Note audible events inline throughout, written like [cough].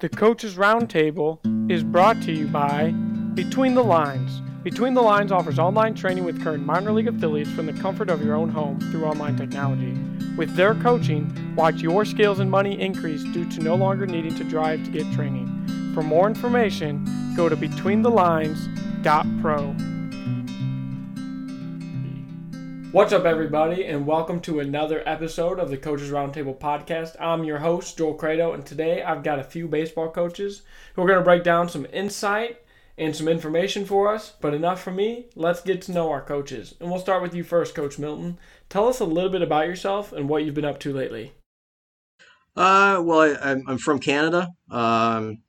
The Coaches Roundtable is brought to you by Between the Lines. Between the Lines offers online training with current minor league affiliates from the comfort of your own home through online technology. With their coaching, watch your skills and money increase due to no longer needing to drive to get training. For more information, go to betweenthelines.pro. What's up, everybody, and welcome to another episode of the Coaches Roundtable podcast. I'm your host, Joel Credo, and today I've got a few baseball coaches who are going to break down some insight and some information for us. But enough from me, let's get to know our coaches. And we'll start with you first, Coach Milton. Tell us a little bit about yourself and what you've been up to lately. Uh, well, I, am from Canada. Um,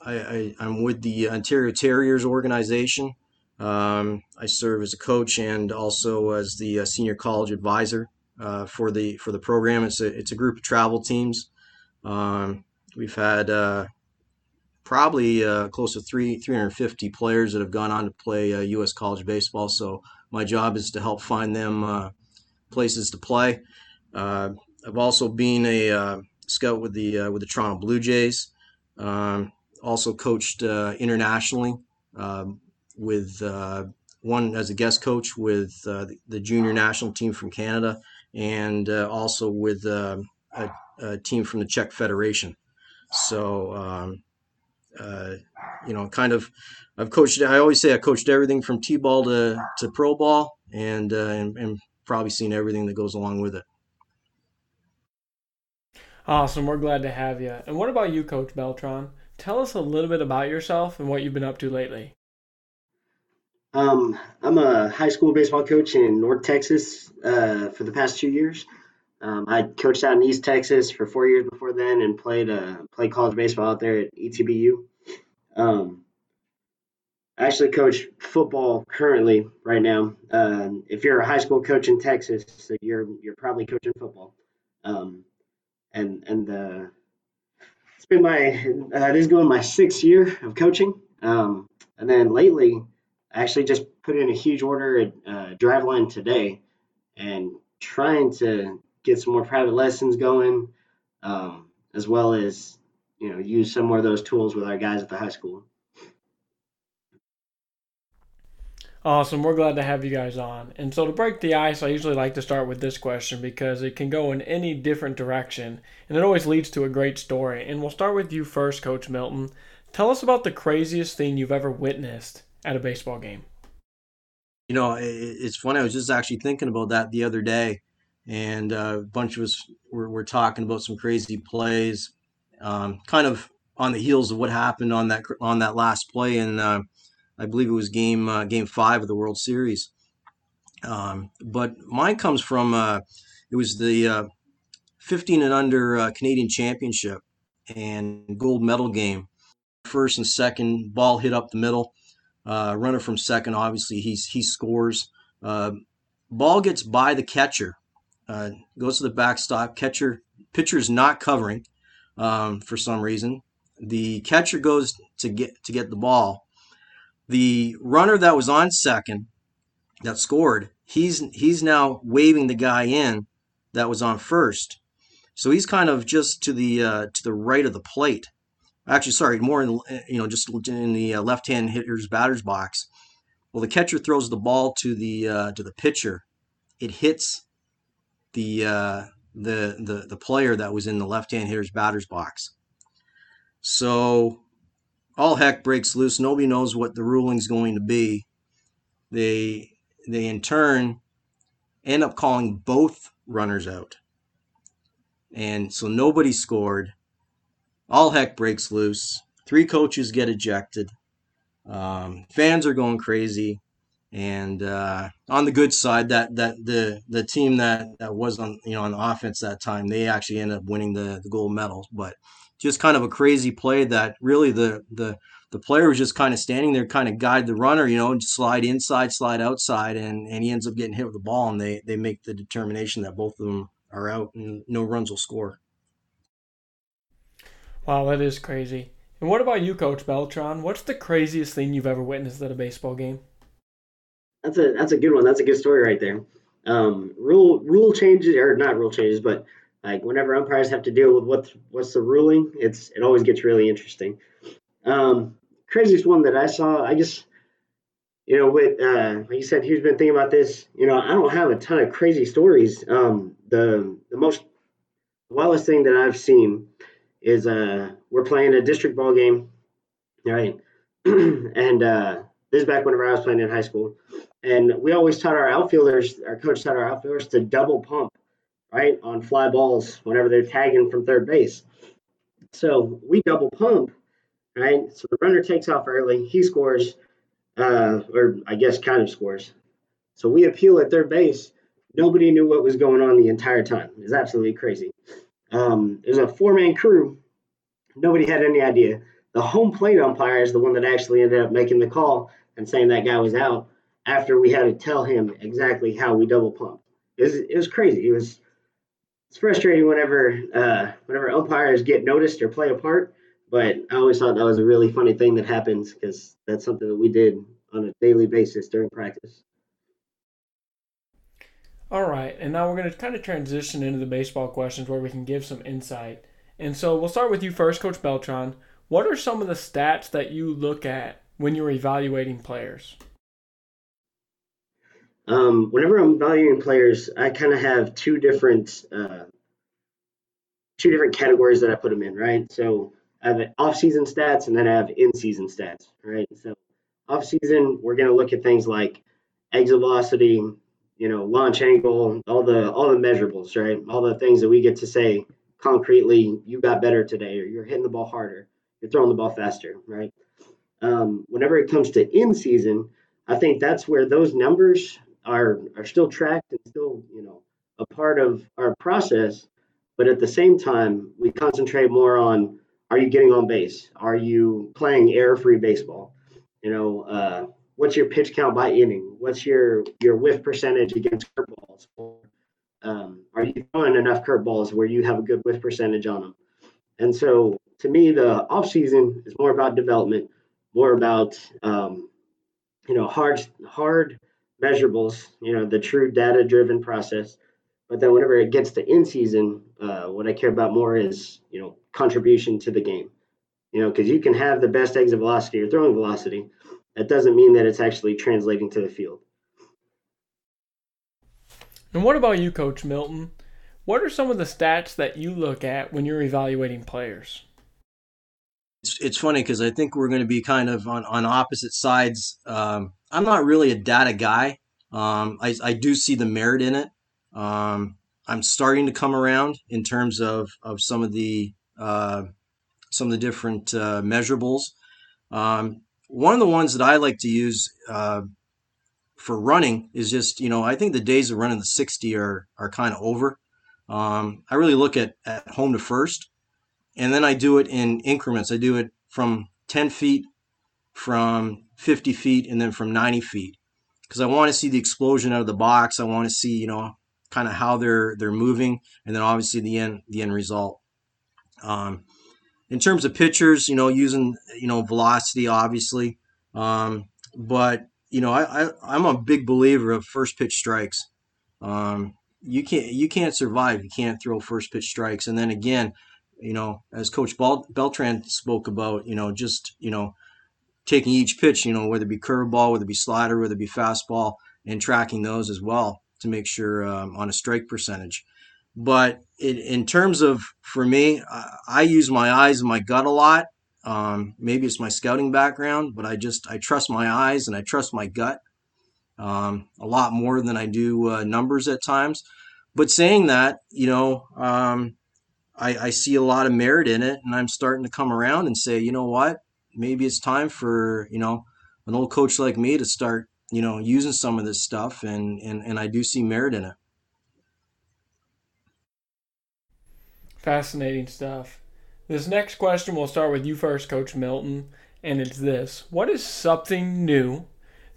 I, am with the Ontario Terriers organization. Um, I serve as a coach and also as the uh, senior college advisor uh, for the for the program. It's a it's a group of travel teams. Um, we've had uh, probably uh, close to three 350 players that have gone on to play U.S. Uh, college baseball. So my job is to help find them uh, places to play. I've also been a scout with the with the Toronto Blue Jays. Um, also coached internationally. Um, with uh, one as a guest coach with uh, the junior national team from Canada, and uh, also with a, a, team from the Czech Federation. So, um, uh, you know, kind of, I've coached. I always say I coached everything from t-ball to, to pro ball, and, uh, and and probably seen everything that goes along with it. Awesome. We're glad to have you. And what about you, Coach Beltran? Tell us a little bit about yourself and what you've been up to lately. Um, I'm a high school baseball coach in North Texas uh, for the past two years. Um, I coached out in East Texas for four years before then, and played uh, played college baseball out there at ETBU. Um, I actually coach football currently right now. Um, if you're a high school coach in Texas, you're you're probably coaching football. Um, and and uh, it's been my uh, this is going my sixth year of coaching. Um, and then lately, Actually just put in a huge order at uh, Driveline today and trying to get some more private lessons going, um, as well as you know use some more of those tools with our guys at the high school. Awesome. We're glad to have you guys on. And so, to break the ice, I usually like to start with this question because it can go in any different direction and it always leads to a great story. And we'll start with you first, Coach Milton. Tell us about the craziest thing you've ever witnessed at a baseball game? You know, it's funny. I was just actually thinking about that the other day, and uh, a bunch of us were, were talking about some crazy plays, um, kind of on the heels of what happened on that on that last play, and uh, I believe it was game uh, game five of the World Series. Um, but mine comes from uh, it was the uh, 15 and under uh, Canadian Championship and gold medal game. First and second ball hit up the middle uh, runner from second, obviously, he's he scores. Uh, ball gets by the catcher, uh, goes to the backstop. Catcher pitcher is not covering um, for some reason. The catcher goes to get to get the ball. The runner that was on second, that scored, he's he's now waving the guy in that was on first. So he's kind of just to the uh, to the right of the plate actually sorry more in you know just in the uh, left hand hitter's batter's box. Well the catcher throws the ball to the uh, to the pitcher. It hits the uh, the the the player that was in the left hand hitter's batter's box. So all heck breaks loose. Nobody knows what the ruling's going to be. They they in turn end up calling both runners out. And so nobody scored all heck breaks loose. Three coaches get ejected. Um, fans are going crazy. And uh, on the good side, that that the the team that, that was on you know on offense that time, they actually ended up winning the, the gold medal. But just kind of a crazy play that really the the the player was just kind of standing there, kind of guide the runner, you know, and slide inside, slide outside, and, and he ends up getting hit with the ball, and they they make the determination that both of them are out and no runs will score. Wow, that is crazy. And what about you, Coach Beltran? What's the craziest thing you've ever witnessed at a baseball game? That's a that's a good one. That's a good story right there. Um, rule rule changes or not rule changes, but Like whenever umpires have to deal with what what's the ruling, it's it always gets really interesting. Um, craziest one that I saw, I just you know, with uh, like you said, he's been thinking about this. You know, I don't have a ton of crazy stories. Um, the the most wildest thing that I've seen is uh, we're playing a district ball game, right? [clears throat] and uh, this is back whenever I was playing in high school, and we always taught our outfielders, our coach taught our outfielders to double pump, right, on fly balls whenever they're tagging from third base. So we double pump, right? So the runner takes off early, he scores uh, or I guess kind of scores. So we appeal at third base. Nobody knew what was going on the entire time. It's absolutely crazy. Um, it was a four man crew. Nobody had any idea. The home plate umpire is the one that actually ended up making the call and saying that guy was out after we had to tell him exactly how we double pumped. It was, it was crazy. It was it's frustrating whenever uh, whenever umpires get noticed or play a part but I always thought that was a really funny thing that happens because that's something that we did on a daily basis during practice. All right, and now we're going to kind of transition into the baseball questions where we can give some insight. And so we'll start with you first, Coach Beltran. What are some of the stats that you look at when you're evaluating players? Um, whenever I'm evaluating players, I kind of have two different uh, two different categories that I put them in. Right, so I have off-season stats and then I have in-season stats, right? So off-season, we're going to look at things like exit velocity, you know, launch angle, all the all the measurables, right? All the things that we get to say concretely, you got better today, or you're hitting the ball harder, you're throwing the ball faster, right? Um, whenever it comes to in-season, I think that's where those numbers are are still tracked and still, you know, a part of our process. But at the same time, we concentrate more on are you getting on base? Are you playing error-free baseball? You know, uh, what's your pitch count by inning? What's your your whiff percentage against curveballs? Um, are you throwing enough curveballs where you have a good whiff percentage on them? And so, to me, the off season is more about development, more about um, you know hard hard measurables. You know, the true data driven process. But then whenever it gets to in season, uh, what I care about more is you know contribution to the game. You know, because you can have the best exit velocity or throwing velocity, that doesn't mean that it's actually translating to the field. And what about you, Coach Milton? What are some of the stats that you look at when you're evaluating players? It's, it's funny because I think we're going to be kind of on, on opposite sides. Um, I'm not really a data guy. Um, I, I do see the merit in it. Um, I'm starting to come around in terms of, of some of the uh, some of the different uh, measurables. Um, one of the ones that I like to use uh, for running is just you know I think the days of running the 60 are are kind of over. Um, I really look at at home to first, and then I do it in increments. I do it from 10 feet, from 50 feet, and then from 90 feet because I want to see the explosion out of the box. I want to see you know kind of how they're they're moving, and then obviously the end the end result. Um, in terms of pitchers, you know, using you know velocity, obviously, um, but you know, I, I am a big believer of first pitch strikes. Um, you can't you can't survive. You can't throw first pitch strikes, and then again, you know, as Coach Beltran spoke about, you know, just you know, taking each pitch, you know, whether it be curveball, whether it be slider, whether it be fastball, and tracking those as well to make sure um, on a strike percentage. But in terms of for me, I, I, use my eyes and my gut a lot. Um, maybe it's my scouting background, but I just I trust my eyes and I trust my gut um, a lot more than I do uh, numbers at times. But saying that, you know, um, I, I see a lot of merit in it, and I'm starting to come around and say, you know what, maybe it's time for you know an old coach like me to start you know using some of this stuff, and and and I do see merit in it. Fascinating stuff. This next question will start with you first, Coach Milton, and it's this What is something new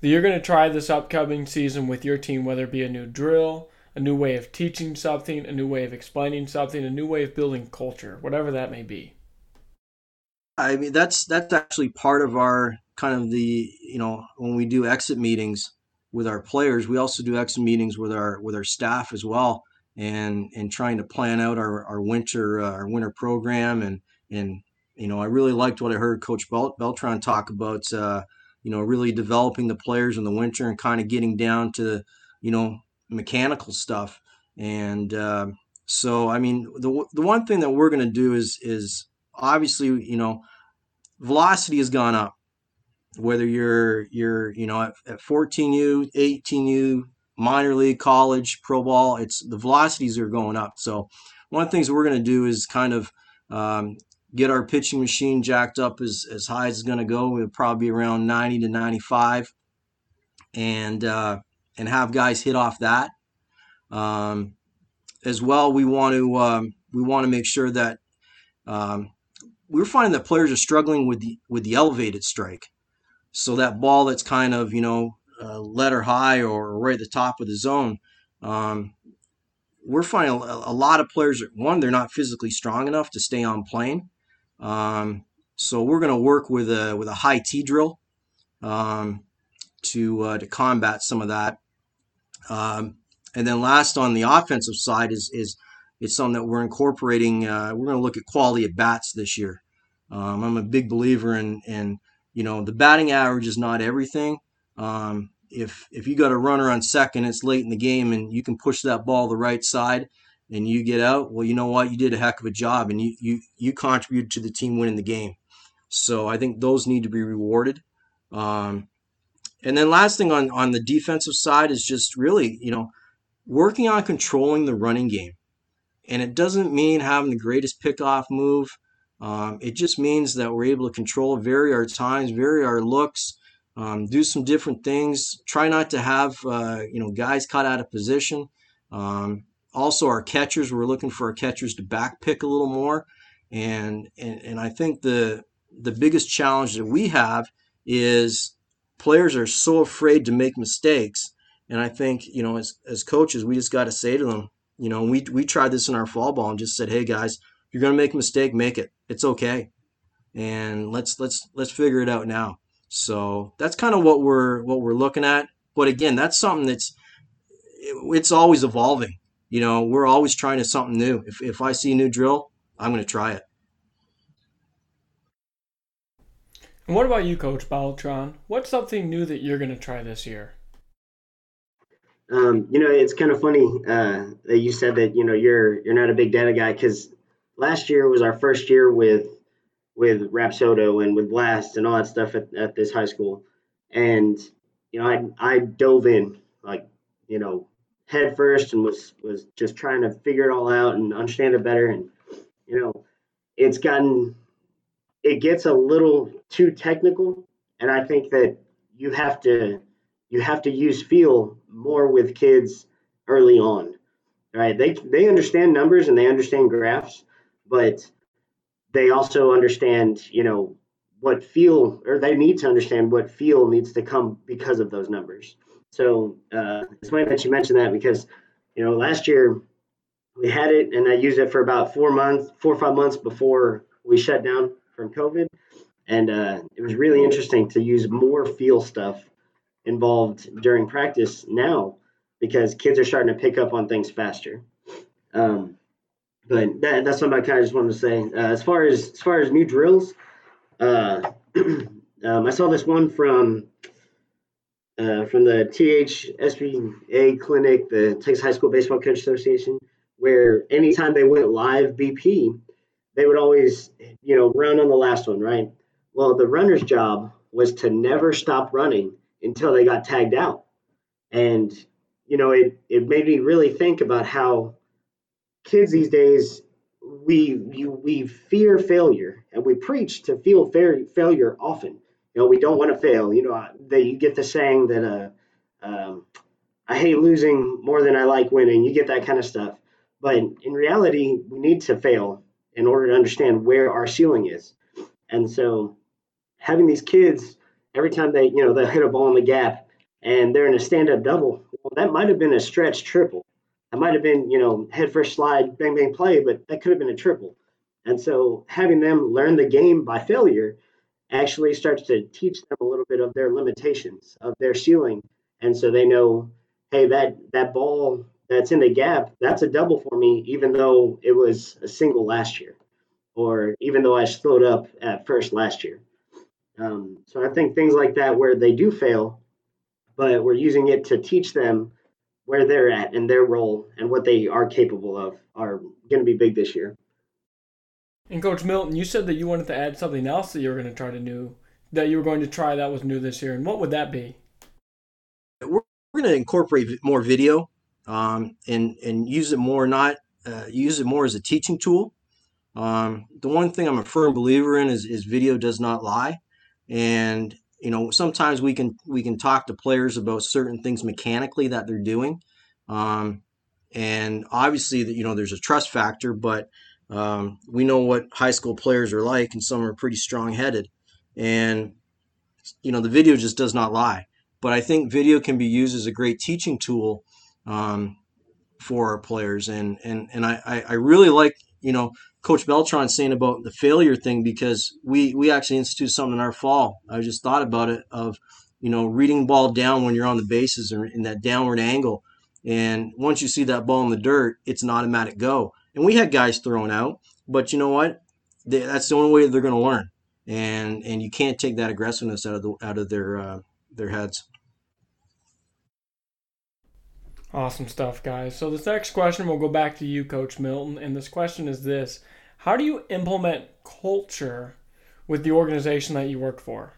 that you're going to try this upcoming season with your team, whether it be a new drill, a new way of teaching something, a new way of explaining something, a new way of building culture, whatever that may be? I mean, that's that's actually part of our kind of the you know when we do exit meetings with our players, we also do exit meetings with our with our staff as well and and trying to plan out our, our winter uh, our winter program. And and you know I really liked what I heard Coach Bel- Beltran talk about uh, you know really developing the players in the winter and kind of getting down to you know mechanical stuff. And uh, so I mean the the one thing that we're going to do is is obviously you know velocity has gone up. Whether you're you're you know at, at 14u 18u minor league college pro ball it's the velocities are going up. So one of the things we're going to do is kind of um, get our pitching machine jacked up as, as high as it's going to go. It'll probably be around 90 to 95 and uh, and have guys hit off that. Um, as well we want to um, we want to make sure that um, we're finding that players are struggling with the with the elevated strike. So that ball that's kind of, you know, uh, letter high or right at the top of the zone, um, we're finding a, a, lot of players, one, they're not physically strong enough to stay on plane. Um, so we're going to work with a, with a high T drill um, to, uh, to combat some of that. Um, and then last on the offensive side is, is it's something that we're incorporating. Uh, we're going to look at quality at bats this year. Um, I'm a big believer in, in you know, the batting average is not everything. Um, if if you got a runner on second, it's late in the game, and you can push that ball the right side, and you get out. Well, you know what? You did a heck of a job, and you you you contributed to the team winning the game. So I think those need to be rewarded. Um, and then last thing on on the defensive side is just really you know working on controlling the running game, and it doesn't mean having the greatest pickoff move. Um, it just means that we're able to control, vary our times, vary our looks, um, do some different things. Try not to have uh, you know guys caught out of position. Um, also, our catchers, we're looking for our catchers to back pick a little more, and and and I think the the biggest challenge that we have is players are so afraid to make mistakes. And I think you know as as coaches, we just got to say to them, you know, we we tried this in our fall ball and just said, hey guys you're to make a mistake, make it. It's okay. And let's let's let's figure it out now. So that's kind of what we're what we're looking at. But again, that's something that's it's always evolving. You know, we're always trying to something new. If if I see a new drill, I'm going to try it. And what about you, Coach Beltran? What's something new that you're going to try this year? Um, you know, it's kind of funny uh, that you said that you know you're you're not a big data guy because last year was our first year with with Rapsodo and with Blast and all that stuff at, at this high school. And, you know, I I dove in like, you know, head first and was was just trying to figure it all out and understand it better. And, you know, it's gotten it gets a little too technical. And I think that you have to you have to use feel more with kids early on. Right. They they understand numbers and they understand graphs but they also understand, you know, what feel or they need to understand what feel needs to come because of those numbers. So uh, it's funny that you mentioned that because, you know, last year we had it and I used it for about four months, four or five months before we shut down from COVID. And uh, it was really interesting to use more feel stuff involved during practice now because kids are starting to pick up on things faster. Um, but that, that's what I kind of just wanted to say. Uh, as far as as far as new drills, uh, [clears throat] um, I saw this one from uh, from the THSBA clinic, the Texas High School Baseball Coach Association, where anytime they went live BP, they would always you know run on the last one, right? Well, the runner's job was to never stop running until they got tagged out, and you know it it made me really think about how kids these days we you, we fear failure and we preach to feel fair, failure often. You know we don't want to fail. You know that you get the saying that uh, um, i hate losing more than i like winning. You get that kind of stuff. But in reality we need to fail in order to understand where our ceiling is. And so having these kids every time they you know they hit a ball in the gap and they're in a stand-up double well, that might have been a stretch triple that might have been, you know, head first slide, bang, bang, play, but that could have been a triple. And so having them learn the game by failure actually starts to teach them a little bit of their limitations, of their ceiling. And so they know, hey, that that ball that's in the gap, that's a double for me, even though it was a single last year, or even though I slowed up at first last year. Um, so I think things like that, where they do fail, but we're using it to teach them where they're at and their role and what they are capable of, are going to be big this year. And Coach Milton, you said that you wanted to add something else that you were going to try to new, that you were going to try that was new this year, and what would that be? We're, we're going to incorporate more video um, and and use it more not uh, use it more as a teaching tool. Um, the one thing I'm a firm believer in is, is video does not lie, and you know sometimes we can we can talk to players about certain things mechanically that they're doing, um, and obviously that you know there's a trust factor, but um, we know what high school players are like, and some are pretty strong headed, and you know the video just does not lie. But I think video can be used as a great teaching tool um, for our players. And and and I I really like you know Coach Beltran saying about the failure thing because we we actually instituted something in our fall. I just thought about it of you know reading ball down when you're on the bases or in that downward angle. And once you see that ball in the dirt, it's an automatic go. And we had guys thrown out, but you know what? They, that's the only way they're going to learn. And and you can't take that aggressiveness out of the out of their uh, their heads. Awesome stuff, guys. So this next question will go back to you, Coach Milton, and this question is this: How do you implement culture with the organization that you work for?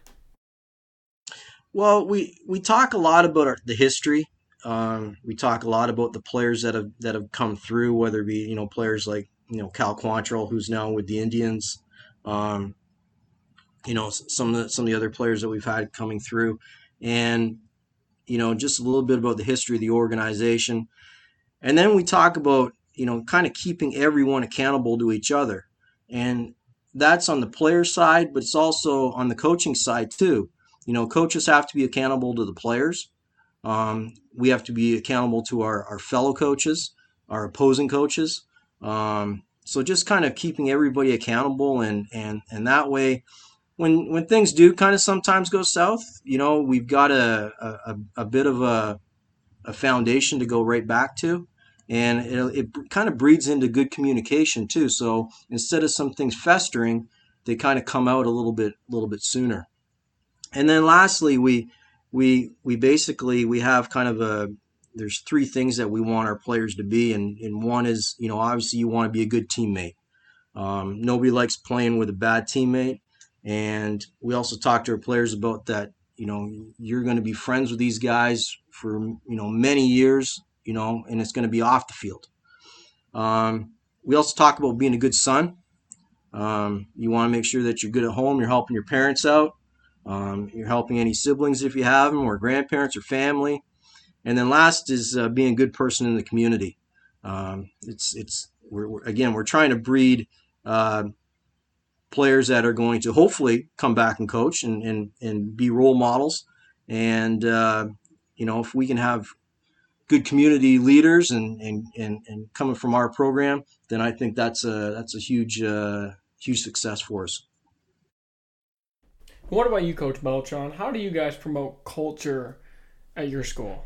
Well, we we talk a lot about our, the history. Um, we talk a lot about the players that have that have come through, whether it be you know players like you know Cal Quantrill, who's now with the Indians. Um, you know some of the, some of the other players that we've had coming through, and you know, just a little bit about the history of the organization. And then we talk about, you know, kind of keeping everyone accountable to each other. And that's on the player side, but it's also on the coaching side too. You know, coaches have to be accountable to the players. Um, we have to be accountable to our, our fellow coaches, our opposing coaches. Um, so just kind of keeping everybody accountable and and and that way when when things do kind of sometimes go south, you know, we've got a a, a bit of a a foundation to go right back to, and it, it kind of breeds into good communication too. So instead of some things festering, they kind of come out a little bit a little bit sooner. And then lastly, we we we basically we have kind of a there's three things that we want our players to be, and and one is you know obviously you want to be a good teammate. Um, nobody likes playing with a bad teammate. And we also talked to our players about that, you know, you're going to be friends with these guys for, you know, many years, you know, and it's going to be off the field. Um, we also talk about being a good son. Um, you want to make sure that you're good at home, you're helping your parents out, um, you're helping any siblings if you have them, or grandparents or family. And then last is uh, being a good person in the community. Um, it's it's we're, we're, again we're trying to breed uh, players that are going to hopefully come back and coach and, and, and be role models. And, uh, you know, if we can have good community leaders and, and, and, and, coming from our program, then I think that's a, that's a huge, uh, huge success for us. What about you, Coach Beltran? How do you guys promote culture at your school?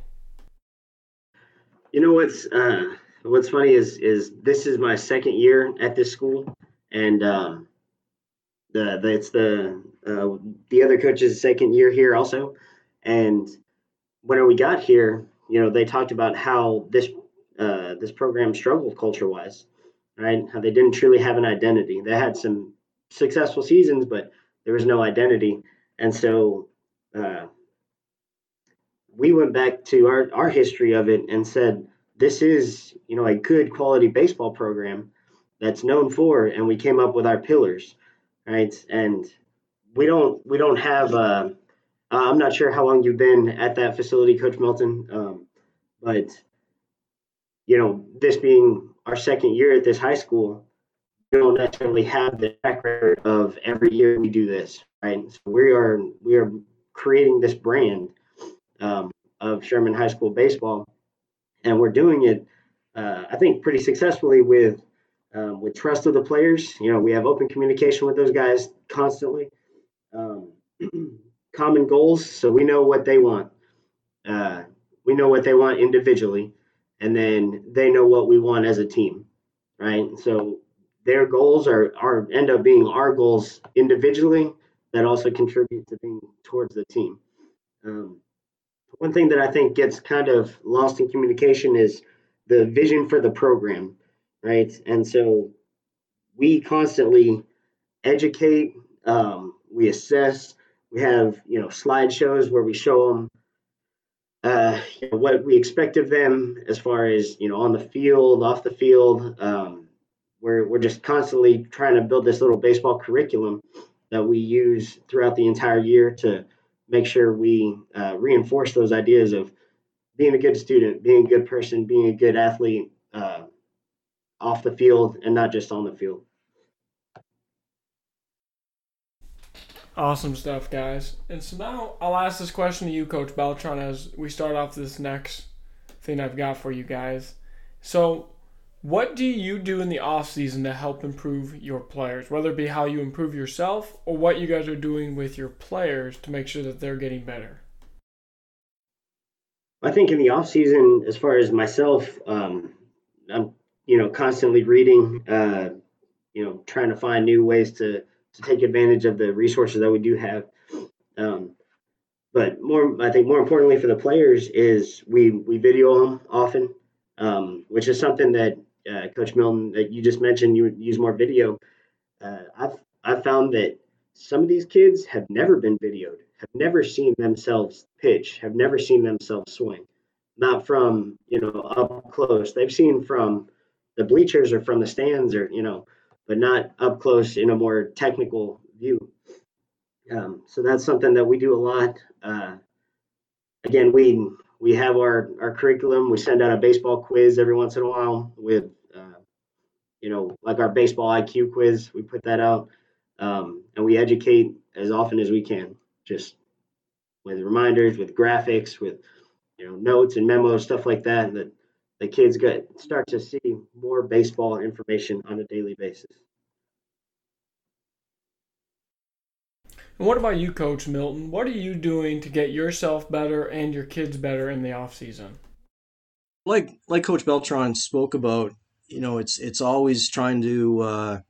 You know what's uh, what's funny is is this is my second year at this school, and um, the it's the uh, the other coach's second year here also, and when we got here, you know, they talked about how this uh, this program struggled culture wise, right? How they didn't truly have an identity. They had some successful seasons, but there was no identity, and so uh, we went back to our our history of it and said this is you know a good quality baseball program that's known for, and we came up with our pillars right? And we don't we don't have. Uh, I'm not sure how long you've been at that facility, Coach Milton, um, but you know, this being our second year at this high school, we don't necessarily have the track record of every year we do this, right? So we are we are creating this brand um, of Sherman High School baseball, and we're doing it, uh, I think, pretty successfully with um, with trust of the players. You know, we have open communication with those guys constantly. Um, [clears throat] common goals, so we know what they want. Uh, we know what they want individually, and then they know what we want as a team, right? So their goals are are end up being our goals individually that also contribute to being towards the team. Um, one thing that I think gets kind of lost in communication is the vision for the program, right? And so we constantly educate, um, we assess, we have you know slideshows where we show them uh, you know, what we expect of them as far as you know on the field, off the field. Um, we're we're just constantly trying to build this little baseball curriculum that we use throughout the entire year to make sure we uh, reinforce those ideas of being a good student, being a good person, being a good athlete off the field and not just on the field. Awesome stuff, guys. And so now I'll ask this question to you, Coach Beltran, as we start off this next thing I've got for you guys. So, what do you do in the off season to help improve your players, whether it be how you improve yourself or what you guys are doing with your players to make sure that they're getting better? I think in the off season, as far as myself, um, I'm you know constantly reading, uh, you know, trying to find new ways to to take advantage of the resources that we do have. Um, but more, I think more importantly for the players is we we video them often, um, which is something that uh, Coach Milton that you just mentioned. You use more video. Uh, I've I've found that some of these kids have never been videoed, have never seen themselves pitch, have never seen themselves swing, not from you know up close. They've seen from the bleachers or from the stands or you know but not up close in a more technical view. Um, so that's something that we do a lot. Uh, again, we we have our our curriculum. We send out a baseball quiz every once in a while with, uh, you know, like our baseball IQ quiz. We put that out, um, and we educate as often as we can, just with reminders, with graphics, with you know notes and memos, stuff like that. That the kids get start to see more baseball information on a daily basis. And what about you, Coach Milton? What are you doing to get yourself better and your kids better in the off season? Like like Coach Beltran spoke about, you know, it's it's always trying to uh,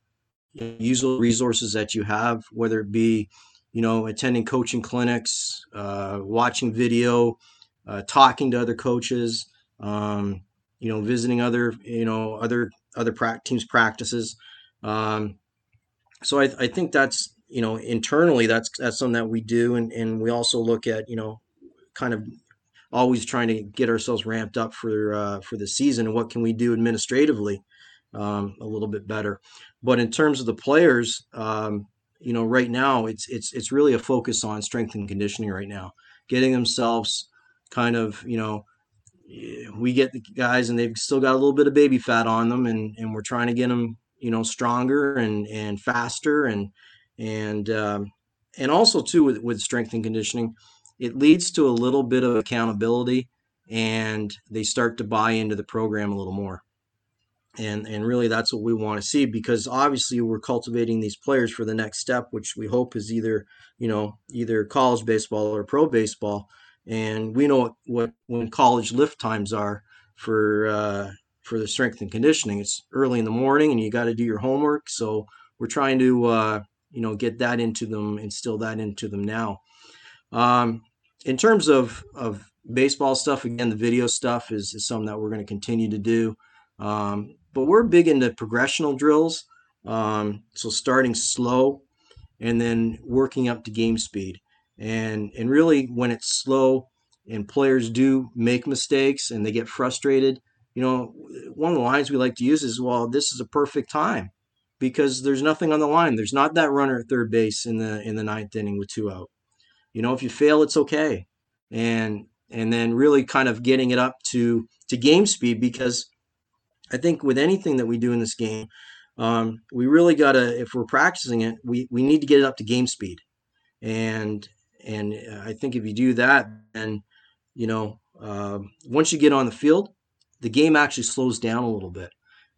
use the resources that you have, whether it be, you know, attending coaching clinics, uh, watching video, uh, talking to other coaches. Um, you know, visiting other, you know, other other pra- teams practices. Um, so I, I think that's you know internally that's that's something that we do, and and we also look at you know kind of always trying to get ourselves ramped up for uh, for the season and what can we do administratively um, a little bit better. But in terms of the players, um, you know, right now it's it's it's really a focus on strength and conditioning right now, getting themselves kind of you know we get the guys and they've still got a little bit of baby fat on them and, and we're trying to get them you know stronger and and faster and and um, and also too with, with strength and conditioning it leads to a little bit of accountability and they start to buy into the program a little more. And and really that's what we want to see because obviously we're cultivating these players for the next step which we hope is either you know either college baseball or pro baseball and we know what, what when college lift times are for uh, for the strength and conditioning. It's early in the morning, and you got to do your homework. So we're trying to uh, you know get that into them, instill that into them now. Um, in terms of of baseball stuff, again, the video stuff is, is something that we're going to continue to do. Um, but we're big into progressional drills. Um, so starting slow and then working up to game speed and and really when it's slow and players do make mistakes and they get frustrated you know one of the lines we like to use is well this is a perfect time because there's nothing on the line. There's not that runner at third base in the in the ninth inning with two out. You know if you fail it's okay. And and then really kind of getting it up to to game speed because i think with anything that we do in this game um, we really got to if we're practicing it we we need to get it up to game speed. And and uh, I think if you do that, then you know uh, once you get on the field, the game actually slows down a little bit,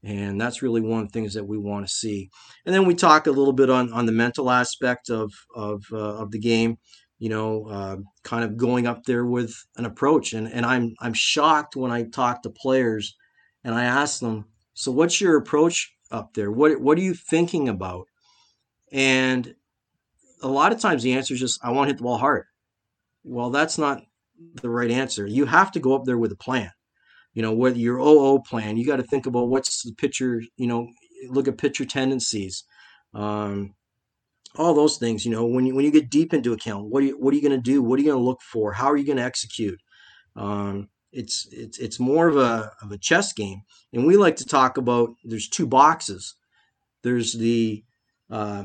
and that's really one of the things that we want to see. And then we talk a little bit on on the mental aspect of of uh, of the game. you know, uh, kind of going up there with an approach. And and I'm I'm shocked when I talk to players, and I ask them, so what's your approach up there? What what are you thinking about? And a lot of times the answer is just I want to hit the ball hard. Well, that's not the right answer. You have to go up there with a plan. You know, whether your OO plan, you got to think about what's the pitcher, you know, look at pitcher tendencies. Um, all those things, you know, when you when you get deep into account, what are you what are you going to do? What are you going to look for? How are you going to execute? Um, it's it's it's more of a of a chess game, and we like to talk about. There's two boxes. There's the uh,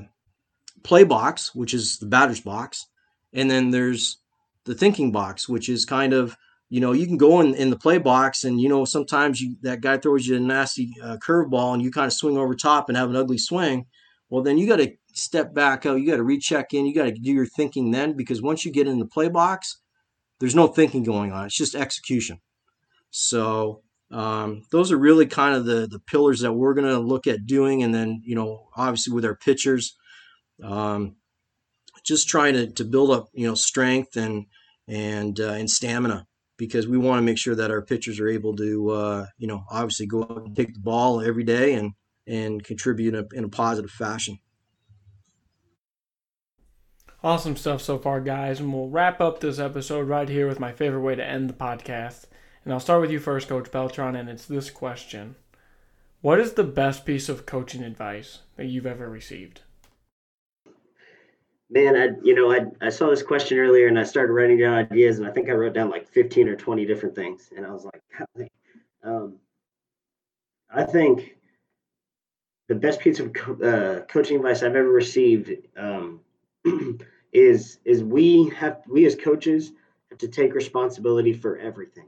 play box, which is the batter's box, and then there's the thinking box, which is kind of you know you can go in, in the play box and you know sometimes you that guy throws you a nasty uh, curveball and you kind of swing over top and have an ugly swing. Well then you got to step back out you got to recheck in you got to do your thinking then because once you get in the play box there's no thinking going on it's just execution. So um, those are really kind of the the pillars that we're going to look at doing and then you know obviously with our pitchers um, just trying to, to build up you know strength and and uh, and stamina because we want to make sure that our pitchers are able to uh, you know obviously go out and take the ball every day and and contribute in a, in a positive fashion. Awesome stuff so far, guys. And we'll wrap up this episode right here with my favorite way to end the podcast. And I'll start with you first, Coach Beltran, and it's this question What is the best piece of coaching advice that you've ever received? Man, I you know I I saw this question earlier and I started writing down ideas and I think I wrote down like 15 or 20 different things and I was like, [laughs] um, I think the best piece of co- uh, coaching advice I've ever received um, [clears throat] is is we have we as coaches have to take responsibility for everything,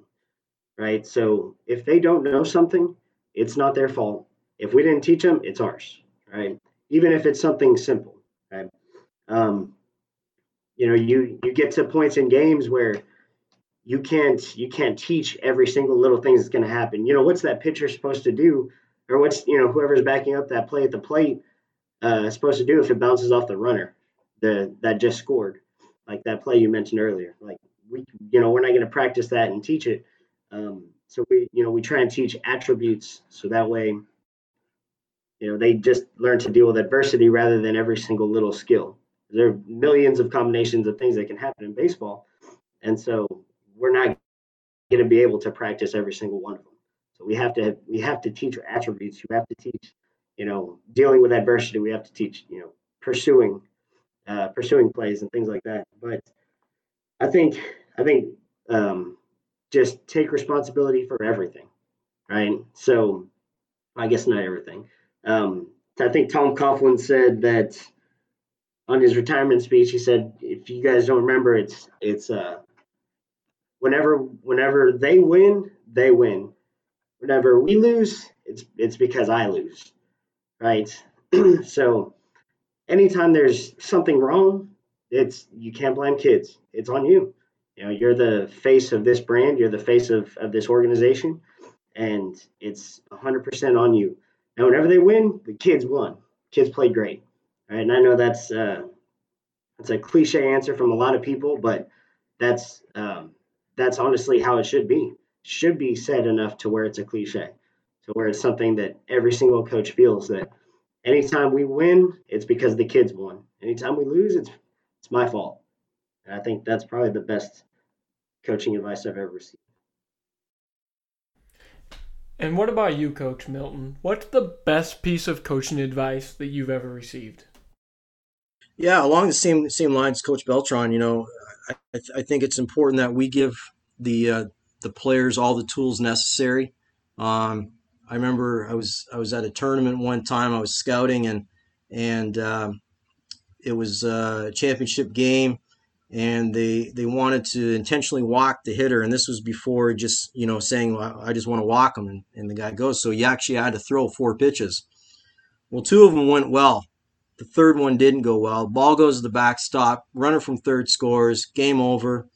right? So if they don't know something, it's not their fault. If we didn't teach them, it's ours, right? Even if it's something simple, right? Um, you know, you you get to points in games where you can't you can't teach every single little thing that's going to happen. You know, what's that pitcher supposed to do, or what's you know whoever's backing up that play at the plate uh, supposed to do if it bounces off the runner, the that just scored, like that play you mentioned earlier. Like we, you know, we're not going to practice that and teach it. Um, so we, you know, we try and teach attributes so that way, you know, they just learn to deal with adversity rather than every single little skill there are millions of combinations of things that can happen in baseball. And so we're not going to be able to practice every single one of them. So we have to we have to teach attributes. You have to teach, you know, dealing with adversity. We have to teach, you know, pursuing, uh, pursuing plays and things like that. But I think I think um, just take responsibility for everything, right? So I guess not everything. Um, I think Tom Coughlin said that on his retirement speech, he said, "If you guys don't remember, it's it's uh, whenever whenever they win, they win. Whenever we lose, it's it's because I lose, right? [clears throat] so, anytime there's something wrong, it's you can't blame kids. It's on you. You know, you're the face of this brand. You're the face of of this organization, and it's 100% on you. Now, whenever they win, the kids won. Kids played great Right? And I know that's uh, that's a cliche answer from a lot of people, but that's um, that's honestly how it should be. Should be said enough to where it's a cliche, to where it's something that every single coach feels that anytime we win, it's because the kids won. Anytime we lose, it's it's my fault. And I think that's probably the best coaching advice I've ever received. And what about you, Coach Milton? What's the best piece of coaching advice that you've ever received? Yeah, along the same same lines, Coach Beltran. You know, I, I think it's important that we give the uh, the players all the tools necessary. Um, I remember I was I was at a tournament one time. I was scouting and and um, it was a championship game, and they they wanted to intentionally walk the hitter, and this was before just you know saying well, I just want to walk him, and, and the guy goes. So he actually had to throw four pitches. Well, two of them went well the third one didn't go well. Ball goes to the backstop. Runner from third scores. Game over.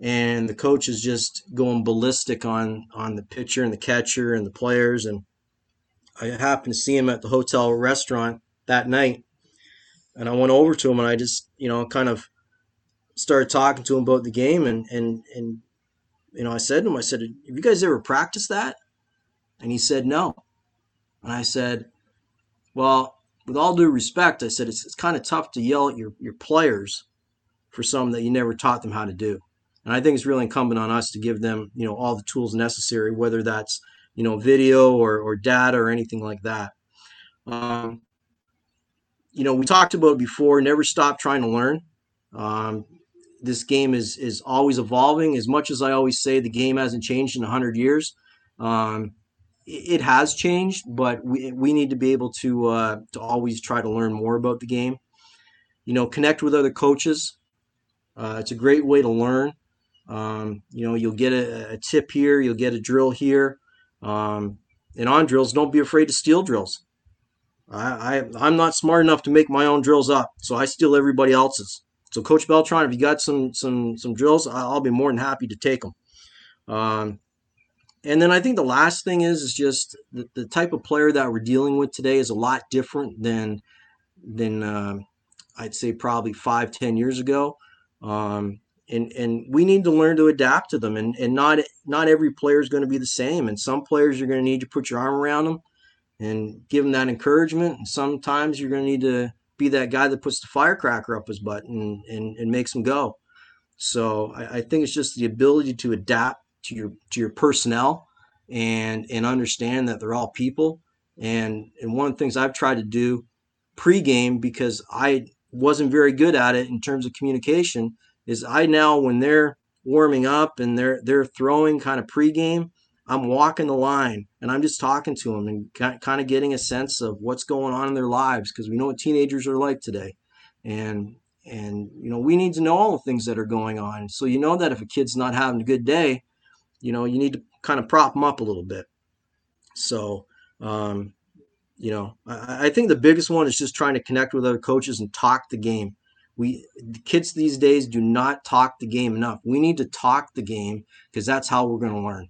And the coach is just going ballistic on on the pitcher and the catcher and the players. And I happened to see him at the hotel restaurant that night. And I went over to him and I just, you know, kind of started talking to him about the game, and and and you know, I said to him, I said, "Have you guys ever practiced that?" And he said, "No." And I said, "Well, with all due respect, I said it's, it's kind of tough to yell at your your players for something that you never taught them how to do." And I think it's really incumbent on us to give them, you know, all the tools necessary, whether that's, you know, video or, or data or anything like that. Um, you know, we talked about before, never stop trying to learn. Um, this game is is always evolving. As much as I always say the game hasn't changed in 100 years, um, it, has changed, but we, we need to be able to, uh, to always try to learn more about the game. You know, connect with other coaches. Uh, it's a great way to learn. Um, you know, you'll get a, a, tip here, you'll get a drill here. Um, and on drills, don't be afraid to steal drills. I, I I'm not smart enough to make my own drills up, so I steal everybody else's. So, Coach Beltran, if you got some some some drills, I'll be more than happy to take them. Um, and then I think the last thing is is just the, the type of player that we're dealing with today is a lot different than than uh, I'd say probably five ten years ago. Um, and and we need to learn to adapt to them and and not not every player is going to be the same and some players you're going to need to put your arm around them and give them that encouragement and sometimes you're going to need to be that guy that puts the firecracker up his butt and and, and makes him go so I, I think it's just the ability to adapt to your to your personnel and and understand that they're all people and and one of the things I've tried to do pregame because I wasn't very good at it in terms of communication is I now when they're warming up and they're they're throwing kind of pregame, I'm walking the line and I'm just talking to them and kind of getting a sense of what's going on in their lives because we know what teenagers are like today, and and you know we need to know all the things that are going on. So you know that if a kid's not having a good day, you know you need to kind of prop them up a little bit. So um, you know I, I think the biggest one is just trying to connect with other coaches and talk the game we the kids these days do not talk the game enough. We need to talk the game because that's how we're going to learn.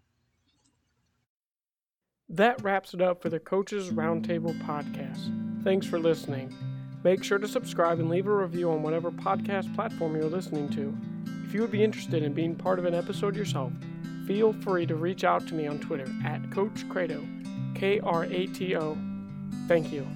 That wraps it up for the Coaches Roundtable podcast. Thanks for listening. Make sure to subscribe and leave a review on whatever podcast platform you're listening to. If you would be interested in being part of an episode yourself, feel free to reach out to me on Twitter at Coach Krato, K R A T O. Thank you.